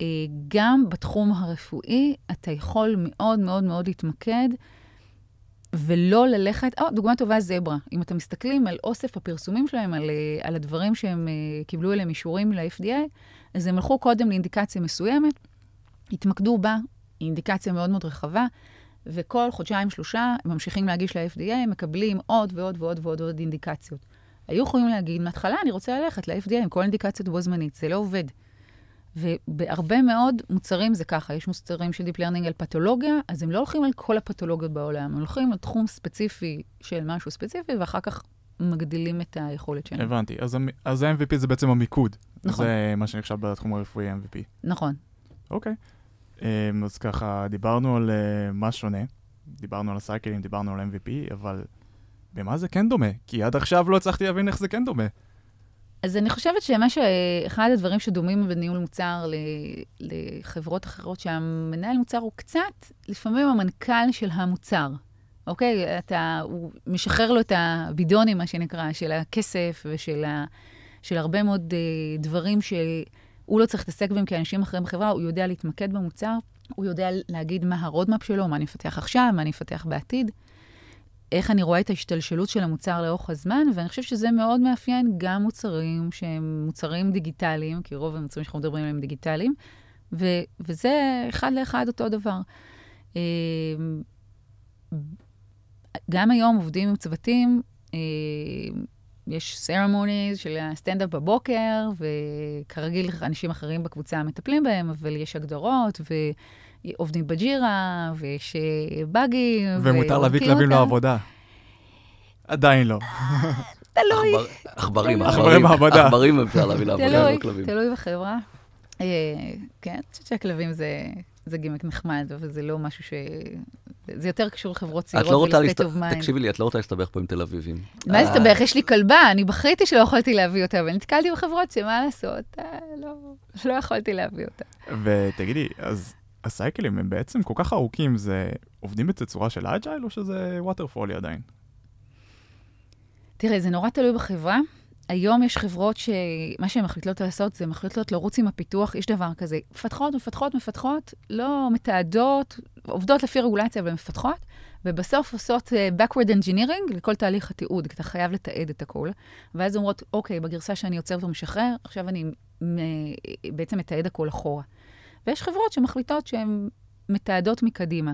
אה, גם בתחום הרפואי, אתה יכול מאוד מאוד מאוד להתמקד ולא ללכת, או, דוגמה טובה, זברה. אם אתם מסתכלים על אוסף הפרסומים שלהם, על, אה, על הדברים שהם uh, קיבלו אליהם אישורים ל-FDA, אז הם הלכו קודם לאינדיקציה מסוימת, התמקדו בה, אינדיקציה מאוד מאוד רחבה, וכל חודשיים, שלושה, הם ממשיכים להגיש ל-FDA, מקבלים עוד ועוד ועוד ועוד ועוד אינדיקציות. היו יכולים להגיד, מההתחלה אני רוצה ללכת ל-FDA עם כל אינדיקציות בו זמנית, זה לא עובד. ובהרבה מאוד מוצרים זה ככה, יש מוצרים של Deep Learning על פתולוגיה, אז הם לא הולכים על כל הפתולוגיות בעולם, הם הולכים על תחום ספציפי של משהו ספציפי, ואחר כך מגדילים את היכולת שלהם. הבנתי, אז, אז ה-MVP זה בעצם המיקוד. נכון. זה מה שנחשב בתחום הרפואי MVP. נכון. אוקיי. אמ, אז ככה, דיברנו על אה, מה שונה, דיברנו על הסייקלים, דיברנו על MVP, אבל במה זה כן דומה? כי עד עכשיו לא הצלחתי להבין איך זה כן דומה. אז אני חושבת שמה שאחד הדברים שדומים בניהול מוצר לחברות אחרות, שהמנהל מוצר הוא קצת, לפעמים המנכ"ל של המוצר. אוקיי? אתה, הוא משחרר לו את הבידונים, מה שנקרא, של הכסף ושל ה, של הרבה מאוד אה, דברים הוא לא צריך להתעסק בהם כאנשים אחרים בחברה, הוא יודע להתמקד במוצר, הוא יודע להגיד מה ה roadmap שלו, מה אני אפתח עכשיו, מה אני אפתח בעתיד. איך אני רואה את ההשתלשלות של המוצר לאורך הזמן, ואני חושבת שזה מאוד מאפיין גם מוצרים שהם מוצרים דיגיטליים, כי רוב המוצרים שאנחנו מדברים עליהם דיגיטליים, ו- וזה אחד לאחד אותו דבר. אמ, גם היום עובדים עם צוותים, אמ, יש ceremonies של הסטנדאפ בבוקר, וכרגיל אנשים אחרים בקבוצה מטפלים בהם, אבל יש הגדרות, ועובדים ב Jira, ויש באגים. ומותר להביא כלבים לעבודה. עדיין לא. תלוי. עכברים, עכברי מעבדה. עכברים אפשר להביא לעבודה, לא כלבים. תלוי בחברה. אה, כן, אני חושבת שהכלבים זה... זה גימיק נחמד, אבל זה לא משהו ש... זה יותר קשור לחברות צעירות ול state of mind. תקשיבי לי, את לא רוצה להסתבך פה עם תל אביבים. מה להסתבך? יש לי כלבה, אני בכיתי שלא יכולתי להביא אותה, אבל נתקלתי בחברות שמה לעשות, אה, לא, לא יכולתי להביא אותה. ותגידי, אז ה cycle ים הם בעצם כל כך ארוכים, זה עובדים בתצורה של agile או שזה waterfall י עדיין? תראה, זה נורא תלוי בחברה. היום יש חברות שמה שהן מחליטות לעשות זה מחליטות לרוץ עם הפיתוח, יש דבר כזה, מפתחות, מפתחות, מפתחות, לא מתעדות, עובדות לפי רגולציה ומפתחות, ובסוף עושות uh, backward engineering לכל תהליך התיעוד, כי אתה חייב לתעד את הכול. ואז אומרות, אוקיי, בגרסה שאני יוצרת ומשחרר, עכשיו אני בעצם מתעד הכול אחורה. ויש חברות שמחליטות שהן מתעדות מקדימה.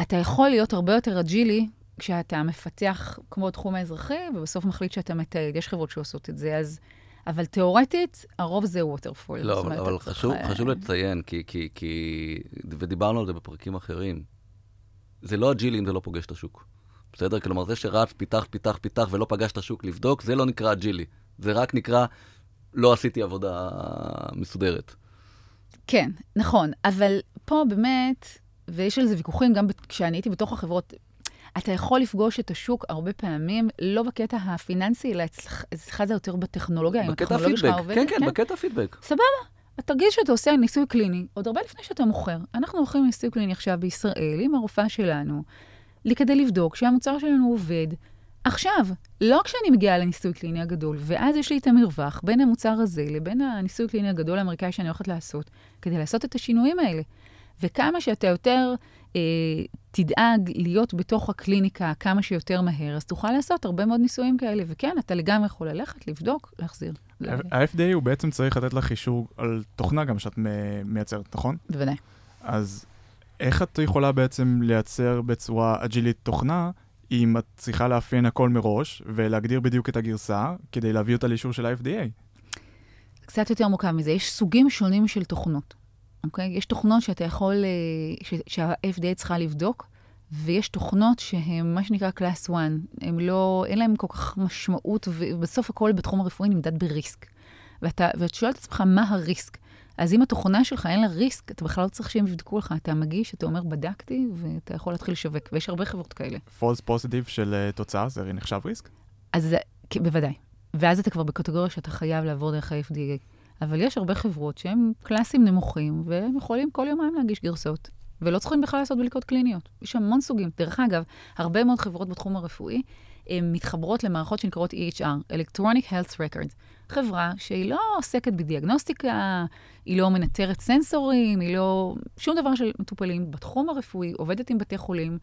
אתה יכול להיות הרבה יותר אג'ילי כשאתה מפתח כמו התחום האזרחי, ובסוף מחליט שאתה מתעד, יש חברות שעושות את זה, אז... אבל תיאורטית, הרוב זה waterfall. לא, אבל, אבל חשוב, צריך... חשוב לציין, כי, כי, כי, ודיברנו על זה בפרקים אחרים, זה לא agile י אם זה לא פוגש את השוק. בסדר? כלומר, זה שרץ, פיתח, פיתח, פיתח ולא פגש את השוק לבדוק, זה לא נקרא agile י. זה רק נקרא, לא עשיתי עבודה מסודרת. כן, נכון, אבל פה באמת, ויש על זה ויכוחים גם כשאני הייתי בתוך החברות, אתה יכול לפגוש את השוק הרבה פעמים, לא בקטע הפיננסי, אלא אצלך זה יותר בטכנולוגיה, אם הטכנולוגיה שלך עובדת. כן, כן, כן, בקטע הפידבק. סבבה. תרגיל שאתה עושה ניסוי קליני, עוד הרבה לפני שאתה מוכר. אנחנו הולכים לניסוי קליני עכשיו בישראל עם הרופאה שלנו, כדי לבדוק שהמוצר שלנו עובד עכשיו, לא כשאני מגיעה לניסוי קליני הגדול, ואז יש לי את המרווח בין המוצר הזה לבין הניסוי קליני הגדול האמריקאי שאני הולכת לעשות, כדי לעשות את השינויים האלה. וכמה שאתה יותר אה, תדאג להיות בתוך הקליניקה כמה שיותר מהר, אז תוכל לעשות הרבה מאוד ניסויים כאלה. וכן, אתה לגמרי יכול ללכת, לבדוק, להחזיר. ה-FDA הוא בעצם צריך לתת לך אישור על תוכנה גם שאת מייצרת, נכון? בוודאי. אז איך את יכולה בעצם לייצר בצורה אג'ילית תוכנה, אם את צריכה לאפיין הכל מראש, ולהגדיר בדיוק את הגרסה, כדי להביא אותה לאישור של ה-FDA? קצת יותר מורכב מזה. יש סוגים שונים של תוכנות. אוקיי? יש תוכנות שאתה יכול, אה, שה-FDA צריכה לבדוק, ויש תוכנות שהן מה שנקרא class 1. הן לא, אין להן כל כך משמעות, ובסוף הכל בתחום הרפואי נמדד ב risk. ואתה, ואת שואלת את עצמך, מה ה risk? אז אם התוכנה שלך אין לה risk, אתה בכלל לא צריך שהם יבדקו לך. אתה מגיש, אתה אומר, בדקתי, ואתה יכול להתחיל לשווק. ויש הרבה חברות כאלה. false positive של אה, תוצאה, זה נחשב risk? אז בוודאי. ואז אתה כבר בקטגוריה שאתה חייב לעבור דרך ה-FDA. אבל יש הרבה חברות שהן קלאסים נמוכים, והם יכולים כל יומיים להגיש גרסאות. ולא צריכים בכלל לעשות בדיקות קליניות. יש המון סוגים. דרך אגב, הרבה מאוד חברות בתחום הרפואי מתחברות למערכות שנקראות EHR, Electronic Health Records. חברה שהיא לא עוסקת בדיאגנוסטיקה, היא לא מנטרת סנסורים, היא לא... שום דבר של מטופלים בתחום הרפואי, עובדת עם בתי חולים,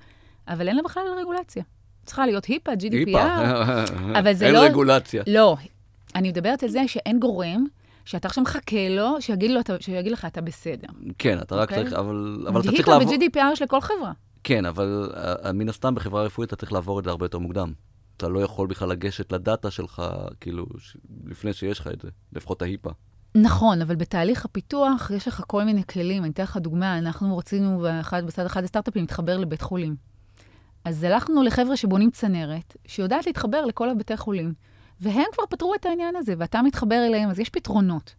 אבל אין לה בכלל רגולציה. צריכה להיות היפה, GDPR, היפה. אבל זה אין לא... אין רגולציה. לא. אני מדברת על זה שאין גורם שאתה עכשיו מחכה לו, שיגיד, לו, שיגיד לך, אתה בסדר. כן, אתה רק okay? אוקיי? צריך, אבל, אבל אתה צריך לעבור... ב-GDPR יש לכל חברה. כן, אבל uh, מן הסתם בחברה רפואית אתה צריך לעבור את זה הרבה יותר מוקדם. אתה לא יכול בכלל לגשת לדאטה שלך, כאילו, ש... לפני שיש לך את זה, לפחות ההיפה. נכון, אבל בתהליך הפיתוח יש לך כל מיני כלים. אני אתן לך דוגמה, אנחנו רצינו באחד, בצד אחד הסטארט-אפים להתחבר לבית חולים. אז הלכנו לחבר'ה שבונים צנרת, שיודעת להתחבר לכל הבתי חולים. והם כבר פתרו את העניין הזה, ואתה מתחבר אליהם, אז יש פתרונות,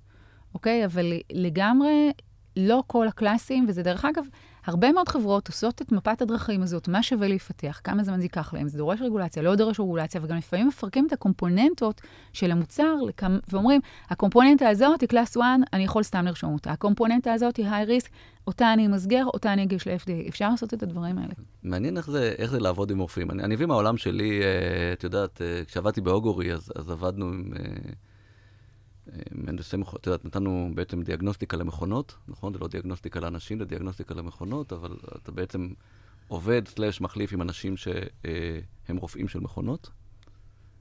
אוקיי? אבל לגמרי לא כל הקלאסים, וזה דרך אגב, הרבה מאוד חברות עושות את מפת הדרכים הזאת, מה שווה לפתח, כמה זמן זה ייקח להם, זה דורש רגולציה, לא דורש רגולציה, וגם לפעמים מפרקים את הקומפוננטות של המוצר, לכם, ואומרים, הקומפוננטה הזאת היא קלאס 1, אני יכול סתם לרשום אותה. הקומפוננטה הזאת היא היי ריסק, אותה אני אמסגר, אותה אני אגיש ל-FDA. אפשר לעשות את הדברים האלה. מעניין איך זה, איך זה לעבוד עם רופאים. אני, אני מבין מהעולם שלי, אה, את יודעת, אה, כשעבדתי באוגורי, אז, אז עבדנו עם... אה, מהנדסי מכונות, את יודעת, נתנו בעצם דיאגנוסטיקה למכונות, נכון? זה לא דיאגנוסטיקה לאנשים, זה דיאגנוסטיקה למכונות, אבל אתה בעצם עובד סלאש מחליף עם אנשים שהם רופאים של מכונות,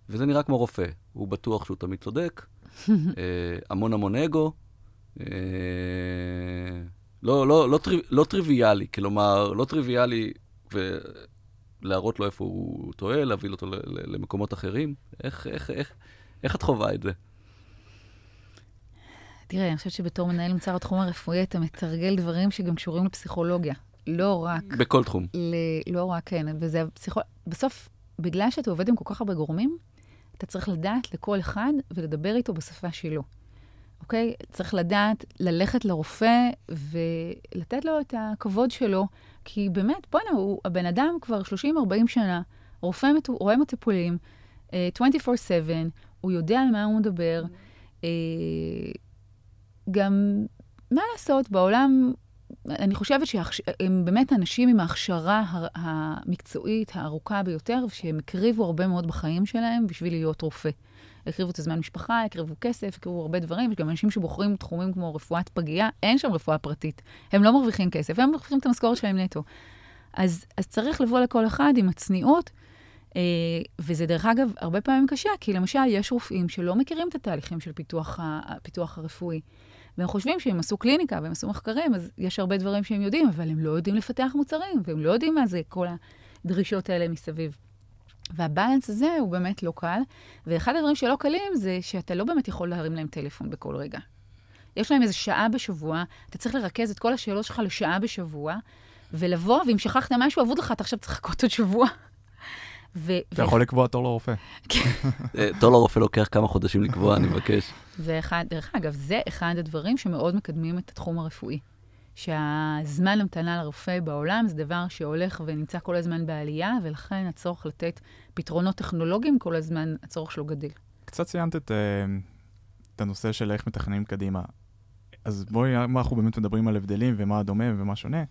וזה נראה כמו רופא. הוא בטוח שהוא תמיד צודק, המון המון אגו. לא, לא, לא, טריו, לא טריוויאלי, כלומר, לא טריוויאלי ולהראות לו איפה הוא טועה, להביא אותו למקומות אחרים. איך, איך, איך, איך את חווה את זה? תראה, אני חושבת שבתור מנהל מוצר התחום הרפואי, אתה מתרגל דברים שגם קשורים לפסיכולוגיה. לא רק... בכל תחום. ל... לא רק, כן. וזה פסיכול... בסוף, בגלל שאתה עובד עם כל כך הרבה גורמים, אתה צריך לדעת לכל אחד ולדבר איתו בשפה שלו. אוקיי? צריך לדעת ללכת לרופא ולתת לו את הכבוד שלו, כי באמת, בוא'נה, הבן אדם כבר 30-40 שנה, רופא, רואה מטופלים, uh, 24/7, הוא יודע על מה הוא מדבר. Uh, גם, מה לעשות, בעולם, אני חושבת שהם באמת אנשים עם ההכשרה המקצועית הארוכה ביותר, שהם הקריבו הרבה מאוד בחיים שלהם בשביל להיות רופא. הקריבו את הזמן משפחה, הקריבו כסף, הקריבו הרבה דברים. יש גם אנשים שבוחרים תחומים כמו רפואת פגייה, אין שם רפואה פרטית. הם לא מרוויחים כסף, הם מרוויחים את המשכורת שלהם נטו. אז, אז צריך לבוא לכל אחד עם הצניעות, אה, וזה דרך אגב הרבה פעמים קשה, כי למשל יש רופאים שלא מכירים את התהליכים של פיתוח, הפיתוח הרפואי. והם חושבים שהם עשו קליניקה והם עשו מחקרים, אז יש הרבה דברים שהם יודעים, אבל הם לא יודעים לפתח מוצרים, והם לא יודעים מה זה כל הדרישות האלה מסביב. והבאלנס הזה הוא באמת לא קל, ואחד הדברים שלא קלים זה שאתה לא באמת יכול להרים להם טלפון בכל רגע. יש להם איזו שעה בשבוע, אתה צריך לרכז את כל השאלות שלך לשעה בשבוע, ולבוא, ואם שכחת משהו אבוד לך, אתה עכשיו צריך לחכות עוד שבוע. ו- אתה ו- יכול לקבוע תור לרופא. כן. אה, תור לרופא לוקח כמה חודשים לקבוע, אני מבקש. זה אחד, דרך אגב, זה אחד הדברים שמאוד מקדמים את התחום הרפואי. שהזמן המתנה לרופא בעולם זה דבר שהולך ונמצא כל הזמן בעלייה, ולכן הצורך לתת פתרונות טכנולוגיים כל הזמן, הצורך שלו גדל. קצת ציינת את, אה, את הנושא של איך מתכננים קדימה. אז בואי, מה אנחנו באמת מדברים על הבדלים ומה דומה ומה שונה.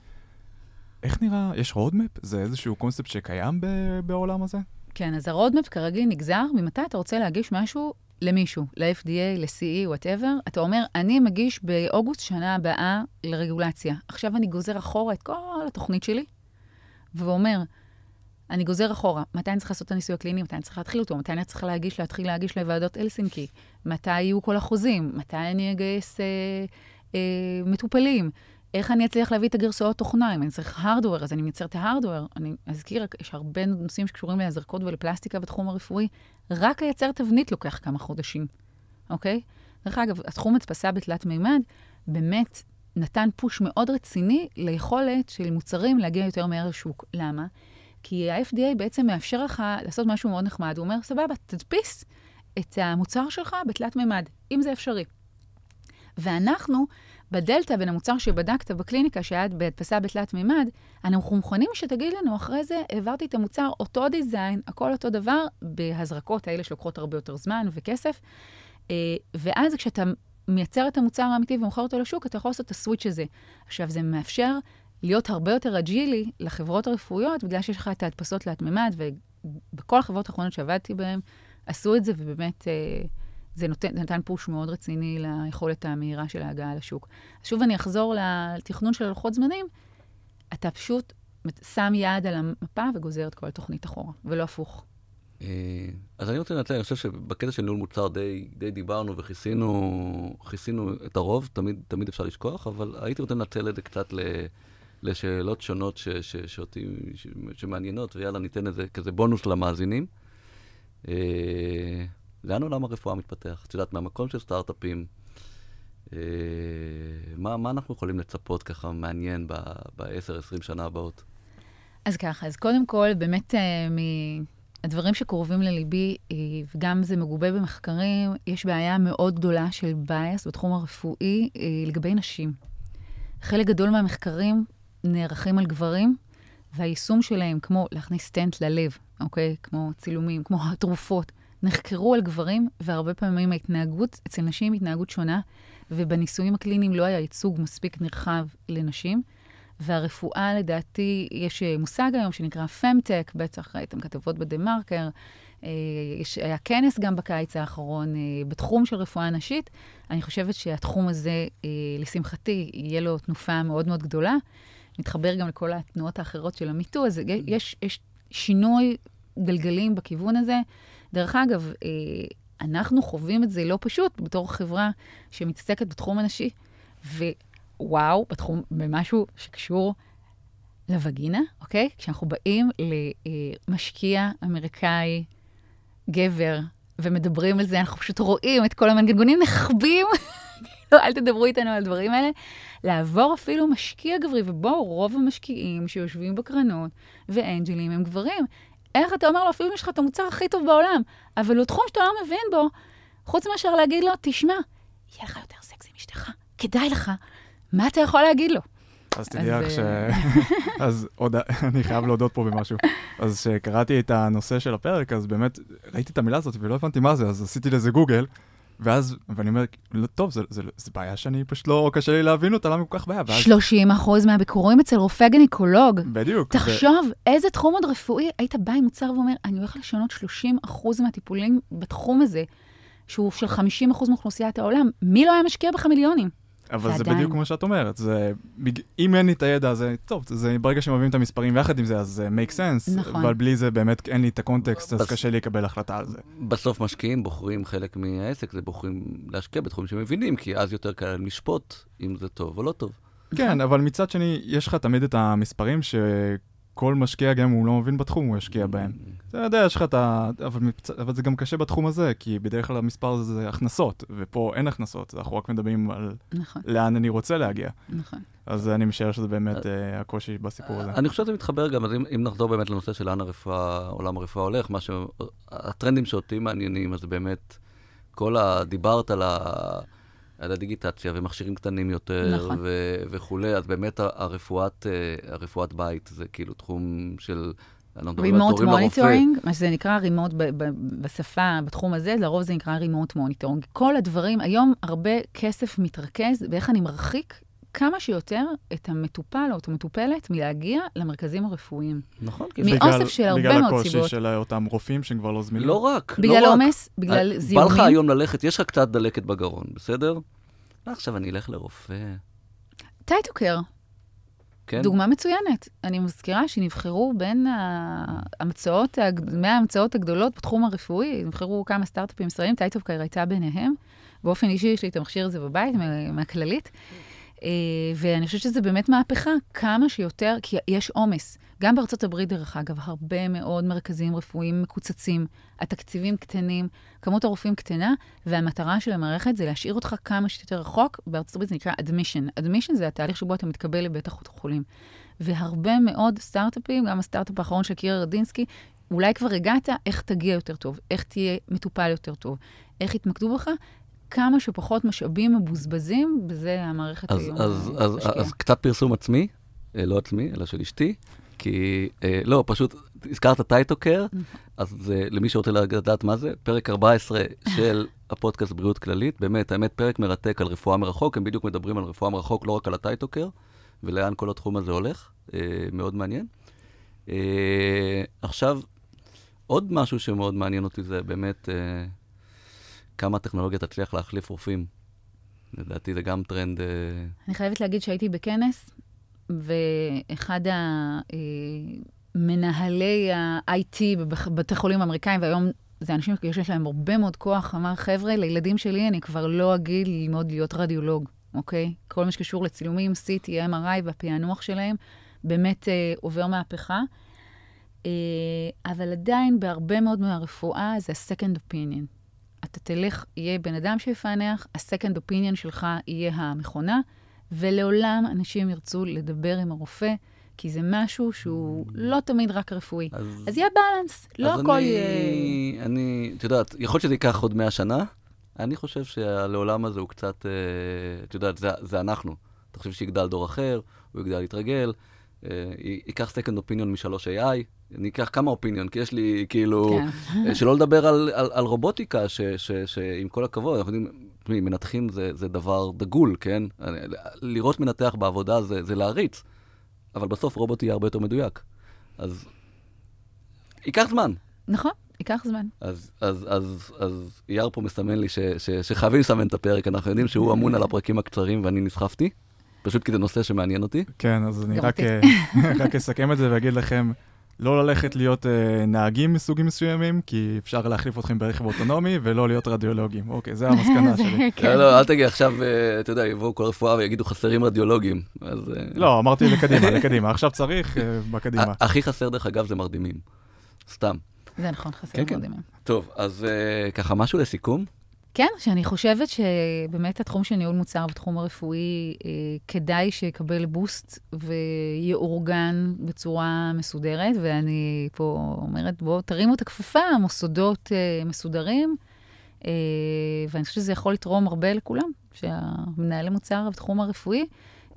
איך נראה, יש roadmap? זה איזשהו קונספט שקיים בעולם הזה? כן, אז ה roadmap כרגיל נגזר ממתי אתה רוצה להגיש משהו למישהו, ל-FDA, ל-CE, whatever, אתה אומר, אני מגיש באוגוסט שנה הבאה לרגולציה. עכשיו אני גוזר אחורה את כל התוכנית שלי, ואומר, אני גוזר אחורה, מתי אני צריך לעשות את הניסוי הקליני, מתי אני צריך להתחיל אותו, מתי אני צריך להגיש, להתחיל להגיש לוועדות אלסינקי, מתי יהיו כל החוזים, מתי אני אגייס אה, אה, מטופלים, איך אני אצליח להביא את הגרסאות תוכנה, אם אני צריך הארדוור, אז אני מייצר את ההארדוור. אני אזכיר, יש הרבה נושאים שקשורים להזרקות ולפלסטיקה בתחום הרפואי. רק לייצר תבנית לוקח כמה חודשים, אוקיי? דרך אגב, התחום הדפסה בתלת מימד באמת נתן פוש מאוד רציני ליכולת של מוצרים להגיע יותר מהר לשוק. למה? כי ה-FDA בעצם מאפשר לך לעשות משהו מאוד נחמד. הוא אומר, סבבה, תדפיס את המוצר שלך בתלת מימד, אם זה אפשרי. ואנחנו בדלתא בין המוצר שבדקת בקליניקה, שהיה בהדפסה בתלת מימד, אנחנו מוכנים שתגיד לנו אחרי זה, העברתי את המוצר, אותו דיזיין, הכל אותו דבר, בהזרקות האלה שלוקחות הרבה יותר זמן וכסף. אה, ואז כשאתה מייצר את המוצר האמיתי ומוכר אותו לשוק, אתה יכול לעשות את הסוויץ' הזה. עכשיו, זה מאפשר להיות הרבה יותר אג'ילי לחברות הרפואיות, בגלל שיש לך את ההדפסות תלת מימד, ובכל החברות האחרונות שעבדתי בהן, עשו את זה, ובאמת... אה, זה נותן, זה נתן פוש מאוד רציני ליכולת המהירה של ההגעה לשוק. שוב אני אחזור לתכנון של הלוחות זמנים, אתה פשוט שם יד על המפה וגוזר את כל התוכנית אחורה, ולא הפוך. אה, אז אני רוצה לנצל, אני חושב שבקטע של ניהול מוצר די, די דיברנו וכיסינו את הרוב, תמיד, תמיד אפשר לשכוח, אבל הייתי רוצה לנצל את זה קצת ל, לשאלות שונות ש, ש, שאותי, ש, שמעניינות, ויאללה, ניתן איזה כזה בונוס למאזינים. לאן עולם הרפואה מתפתח? את יודעת, מהמקום של סטארט-אפים, אה, מה, מה אנחנו יכולים לצפות ככה מעניין ב-10-20 שנה הבאות? אז ככה, אז קודם כל, באמת אה, מהדברים שקרובים לליבי, אה, וגם זה מגובה במחקרים, יש בעיה מאוד גדולה של bias בתחום הרפואי אה, לגבי נשים. חלק גדול מהמחקרים נערכים על גברים, והיישום שלהם, כמו להכניס סטנט ללב, אוקיי? כמו צילומים, כמו התרופות, נחקרו על גברים, והרבה פעמים ההתנהגות אצל נשים היא התנהגות שונה, ובניסויים הקליניים לא היה ייצוג מספיק נרחב לנשים. והרפואה, לדעתי, יש אה, מושג היום שנקרא פמטק, בטח ראיתם כתבות בדה-מרקר. אה, יש, היה כנס גם בקיץ האחרון אה, בתחום של רפואה נשית. אני חושבת שהתחום הזה, לשמחתי, יהיה לו תנופה מאוד מאוד גדולה. מתחבר גם לכל התנועות האחרות של המיטו, אז יש, יש שינוי גלגלים בכיוון הזה. דרך אגב, אנחנו חווים את זה לא פשוט בתור חברה שמתעסקת בתחום הנשי. ווואו, בתחום, במשהו שקשור לווגינה, אוקיי? כשאנחנו באים למשקיע אמריקאי, גבר, ומדברים על זה, אנחנו פשוט רואים את כל המנגנונים נחבים. לא, אל תדברו איתנו על הדברים האלה. לעבור אפילו משקיע גברי, ובואו, רוב המשקיעים שיושבים בקרנות ואנג'לים הם גברים. איך אתה אומר לו, אפילו אם יש לך את המוצר הכי טוב בעולם, אבל הוא תחום שאתה לא מבין בו, חוץ מאשר להגיד לו, תשמע, יהיה לך יותר סקס עם אשתך, כדאי לך, מה אתה יכול להגיד לו? אז תדעי לך ש... אז עוד, אני חייב להודות פה במשהו. אז כשקראתי את הנושא של הפרק, אז באמת ראיתי את המילה הזאת ולא הבנתי מה זה, אז עשיתי לזה גוגל, ואז, ואני אומר, לא, טוב, זו בעיה שאני פשוט לא, קשה לי להבין אותה, למה כל כך בעיה? ואז... 30 אחוז מהביקורים אצל רופא גניקולוג. בדיוק. תחשוב, ו... איזה תחום עוד רפואי, היית בא עם מוצר ואומר, אני הולך לשנות 30 אחוז מהטיפולים בתחום הזה, שהוא של 50 אחוז מאוכלוסיית העולם, מי לא היה משקיע בך מיליונים? אבל. זה בדיוק כמו שאת אומרת, זה, אם אין לי את הידע הזה, טוב, זה ברגע שמביאים את המספרים יחד עם זה, אז זה make sense, נכון. אבל בלי זה באמת אין לי את הקונטקסט, אז בס... קשה לי לקבל החלטה על זה. בסוף משקיעים בוחרים חלק מהעסק, זה בוחרים להשקיע בתחומים שמבינים, כי אז יותר קל לשפוט אם זה טוב או לא טוב. כן, אבל מצד שני, יש לך תמיד את המספרים ש... כל משקיע, גם אם הוא לא מבין בתחום, הוא ישקיע בהם. אתה יודע, יש לך את ה... אבל, אבל זה גם קשה בתחום הזה, כי בדרך כלל המספר הזה זה הכנסות, ופה אין הכנסות, אנחנו רק מדברים על נכון. לאן אני רוצה להגיע. נכון. אז אני משער שזה באמת uh, הקושי בסיפור הזה. אני חושב שזה מתחבר גם, אז אם, אם נחזור באמת לנושא של לאן הרפואה, עולם הרפואה הולך, מה ש... הטרנדים שאותי מעניינים, אז באמת, כל ה... דיברת על ה... על הדיגיטציה ומכשירים קטנים יותר נכון. ו- וכולי, אז באמת הרפואת, אה, הרפואת בית זה כאילו תחום של... remote monitoring, מה שזה נקרא remote בשפה, בתחום הזה, לרוב זה נקרא remote monitoring. כל הדברים, היום הרבה כסף מתרכז באיך אני מרחיק כמה שיותר את המטופל או את המטופלת מלהגיע למרכזים הרפואיים. נכון. מאוסף של הרבה מאוד סיבות. בגלל הקושי של אותם רופאים שהם כבר לא זמינים. לא רק, בגלל לא עומס, בגלל אה, זיהומים. בא לך היום ללכת, יש לך קצת דלקת בגרון, בסדר? לא, עכשיו אני אלך לרופא. TytoCare. כן? דוגמה מצוינת. אני מזכירה שנבחרו בין ההמצאות, 100 ההמצאות הגדולות בתחום הרפואי, נבחרו כמה סטארט-אפים ישראלים, טייטוקר הייתה ביניהם. באופן אישי יש לי את המכשיר הזה בבית, מהכללית. אה, ואני חושבת שזה באמת מהפכה, כמה שיותר, כי יש עומס. גם בארצות הברית, דרך אגב, הרבה מאוד מרכזים רפואיים מקוצצים, התקציבים קטנים, כמות הרופאים קטנה, והמטרה של המערכת זה להשאיר אותך כמה שיותר רחוק. בארצות הברית זה נקרא admission. admission זה התהליך שבו אתה מתקבל לבית החולים. והרבה מאוד סטארט-אפים, גם הסטארט-אפ האחרון של קירה רדינסקי, אולי כבר הגעת, איך תגיע יותר טוב, איך תהיה מטופל יותר טוב, איך יתמקדו בך, כמה שפחות משאבים מבוזבזים, בזה המערכת אז, היום אז, אז, אז, אז קצת פרסום עצמי, אה, לא עצמי, אלא של אשתי, כי, אה, לא, פשוט הזכרת TytoCare, נכון. אז אה, למי שרוצה לדעת מה זה, פרק 14 של הפודקאסט בריאות כללית, באמת, האמת, פרק מרתק על רפואה מרחוק, הם בדיוק מדברים על רפואה מרחוק, לא רק על ה TytoCare, ולאן כל התחום הזה הולך, אה, מאוד מעניין. אה, עכשיו, עוד משהו שמאוד מעניין אותי זה באמת... אה, כמה הטכנולוגיה תצליח להחליף רופאים. לדעתי זה גם טרנד... אה, אני חייבת להגיד שהייתי בכנס, ואחד המנהלי ה-IT בבתי חולים האמריקאים, והיום זה אנשים שיש להם הרבה מאוד כוח, אמר, חבר'ה, לילדים שלי אני כבר לא אגיד ללמוד להיות רדיולוג, אוקיי? כל מה שקשור לצילומים, CT, MRI והפענוח שלהם, באמת אה, עובר מהפכה. אה, אבל עדיין בהרבה מאוד מהרפואה זה ה-second opinion. אתה תלך, יהיה בן אדם שיפענח, ה-second opinion שלך יהיה המכונה, ולעולם אנשים ירצו לדבר עם הרופא, כי זה משהו שהוא לא תמיד רק רפואי. אז, אז יהיה בלנס, לא הכל אני, יהיה... אני, את יודעת, יכול להיות שזה ייקח עוד מאה שנה. אני חושב שהלעולם הזה הוא קצת, אה, את יודעת, זה, זה אנחנו. אתה חושב שיגדל דור אחר, הוא יגדל להתרגל, ייקח second opinion משלוש AI, אני אקח כמה אופיניון, כי יש לי כאילו, כן. שלא לדבר על, על, על רובוטיקה, ש, ש, שעם כל הכבוד, אנחנו יודעים, מנתחים זה, זה דבר דגול, כן? לראות מנתח בעבודה זה, זה להריץ. אבל בסוף רובוט יהיה הרבה יותר מדויק. אז ייקח זמן. נכון, ייקח זמן. אז, אז, אז, אז אייר פה מסמן לי ש, ש, שחייבים לסמן את הפרק, אנחנו יודעים שהוא אמון על הפרקים הקצרים ואני נסחפתי, פשוט כי זה נושא שמעניין אותי. כן, אז אני רק. אה, רק אסכם את זה ואגיד לכם, לא ללכת להיות אה, נהגים מסוגים מסוימים, כי אפשר להחליף אתכם ברכב אוטונומי, ולא להיות רדיולוגים. אוקיי, זה המסקנה זה- שלי. כן. לא, לא, אל תגיד עכשיו, אה, אתה יודע, יבואו כל רפואה ויגידו חסרים רדיולוגים. אז... לא, אמרתי לקדימה, לקדימה. עכשיו צריך, בקדימה. הכי חסר, דרך אגב, זה מרדימים. סתם. זה נכון, חסר כן, כן. מאוד ימים. טוב, אז ככה, משהו לסיכום? כן, שאני חושבת שבאמת התחום של ניהול מוצר בתחום הרפואי, אה, כדאי שיקבל בוסט ויאורגן בצורה מסודרת, ואני פה אומרת, בואו תרימו את הכפפה, המוסדות אה, מסודרים, אה, ואני חושבת שזה יכול לתרום הרבה לכולם, שהמנהלי מוצר בתחום הרפואי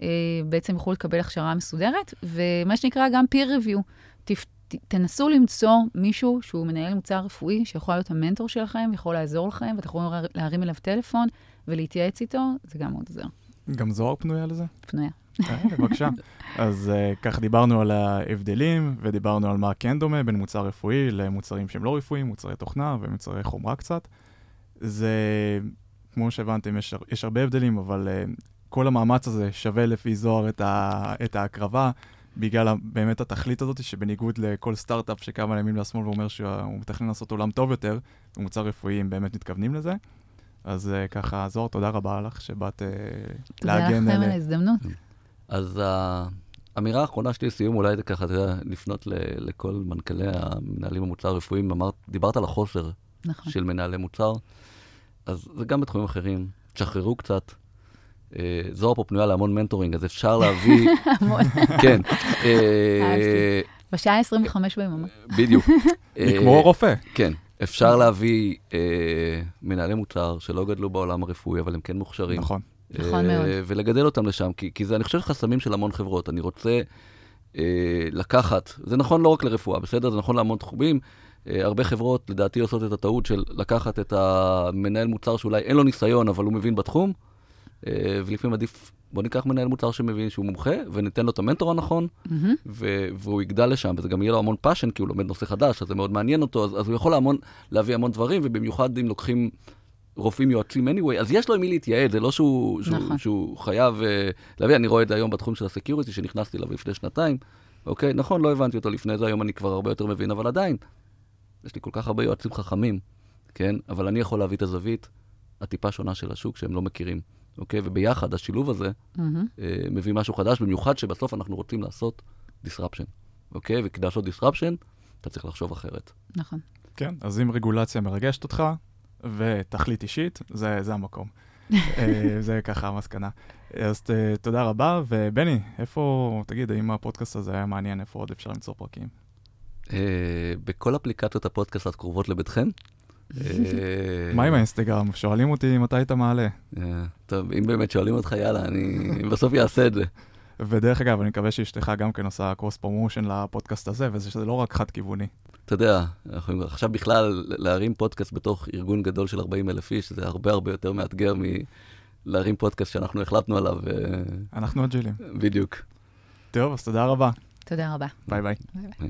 אה, בעצם יוכלו לקבל הכשרה מסודרת, ומה שנקרא גם peer review. תפ... תנסו למצוא מישהו שהוא מנהל מוצר רפואי, שיכול להיות המנטור שלכם, יכול לעזור לכם, ואתם יכולים להר- להרים אליו טלפון ולהתייעץ איתו, זה גם מאוד עוזר. גם זוהר פנויה לזה? פנויה. אה, בבקשה. אז uh, כך דיברנו על ההבדלים, ודיברנו על מה כן דומה בין מוצר רפואי למוצרים שהם לא רפואיים, מוצרי תוכנה ומוצרי חומרה קצת. זה, כמו שהבנתם, יש, יש הרבה הבדלים, אבל uh, כל המאמץ הזה שווה לפי זוהר את, ה, את ההקרבה, בגלל באמת התכלית הזאת, שבניגוד לכל סטארט-אפ שקם על הימין והשמאל ואומר שהוא מתכנן לעשות עולם טוב יותר, במוצר רפואי הם באמת מתכוונים לזה. אז uh, ככה, זוהר, תודה רבה לך שבאת uh, תודה להגן לכם על... על ההזדמנות. אז האמירה האחרונה שלי לסיום, אולי זה ככה, אתה יודע, לפנות ל- לכל מנכ"לי המנהלים המוצר הרפואיים, אמרת, דיברת על החוסר נכון. של מנהלי מוצר, אז זה גם בתחומים אחרים, תשחררו קצת. אה, זוהר פה פנויה להמון מנטורינג, אז אפשר להביא, המון. כן, אה. בשעה 25 ביממה. בדיוק. היא אה, כמו רופא. כן, אפשר להביא אה, מנהלי מוצר שלא גדלו בעולם הרפואי, אבל הם כן מוכשרים. נכון. נכון אה, מאוד. ולגדל אותם לשם, כי, כי זה, אני חושב, חסמים של המון חברות. אני רוצה אה, לקחת, זה נכון לא רק לרפואה, בסדר? זה נכון להמון תחומים. אה, הרבה חברות, לדעתי, עושות את הטעות של לקחת את המנהל מוצר שאולי אין לו ניסיון, אבל הוא מבין בתחום, אה, ולפעמים עדיף, בוא ניקח מנהל מוצר שמבין שהוא מומחה, וניתן לו את המנטור הנכון, מהמם. ו- והוא יגדל לשם, וזה גם יהיה לו המון passion, כי הוא לומד נושא חדש, אז זה מאוד מעניין אותו, אז, אז הוא יכול המון, להביא המון דברים, ובמיוחד אם לוקחים רופאים יועצים anyway, אז יש לו עם מי להתייעץ, זה לא שהוא, שהוא, נכון. שהוא חייב אה, להביא, אני רואה את זה היום בתחום של ה security, שנכנסתי אליו לפני שנתיים, אוקיי, נכון, לא הבנתי אותו לפני זה, היום אני כבר הרבה יותר מבין, אבל עדיין, יש לי כל כך הרבה יועצים חכמים, כן, אבל אני יכול להביא את הזווית הטיפה שונה של השוק שהם לא מכירים, אוקיי, וביחד, השילוב הזה. אה, מביא משהו חדש, במיוחד שבסוף אנחנו רוצים לעשות disruption, אוקיי? וכדי לעשות disruption, אתה צריך לחשוב אחרת. נכון. כן, אז אם רגולציה מרגשת אותך, ותכלית אישית, זה, זה המקום. אה, זה ככה המסקנה. אז ת, תודה רבה, ובני, איפה, תגיד, האם הפודקאסט הזה היה מעניין, איפה עוד אפשר למצוא פרקים? אה, בכל אפליקציות הפודקאסט הקרובות לביתכם. אה, מה עם האינסטגרם? שואלים אותי מתי אתה מעלה. אה, טוב, אם באמת שואלים אותך, יאללה, אני בסוף אעשה את זה. ודרך אגב, אני מקווה שאשתך גם כן עושה cross promotion לפודקאסט הזה, וזה לא רק חד-כיווני. אתה יודע, אנחנו עכשיו בכלל להרים פודקאסט בתוך ארגון גדול של 40 אלף איש, זה הרבה הרבה יותר מאתגר מלהרים פודקאסט שאנחנו החלטנו עליו, אה, אנחנו אג'ילים. בדיוק. טוב, אז תודה רבה. תודה רבה. ביי ביי. ביי ביי.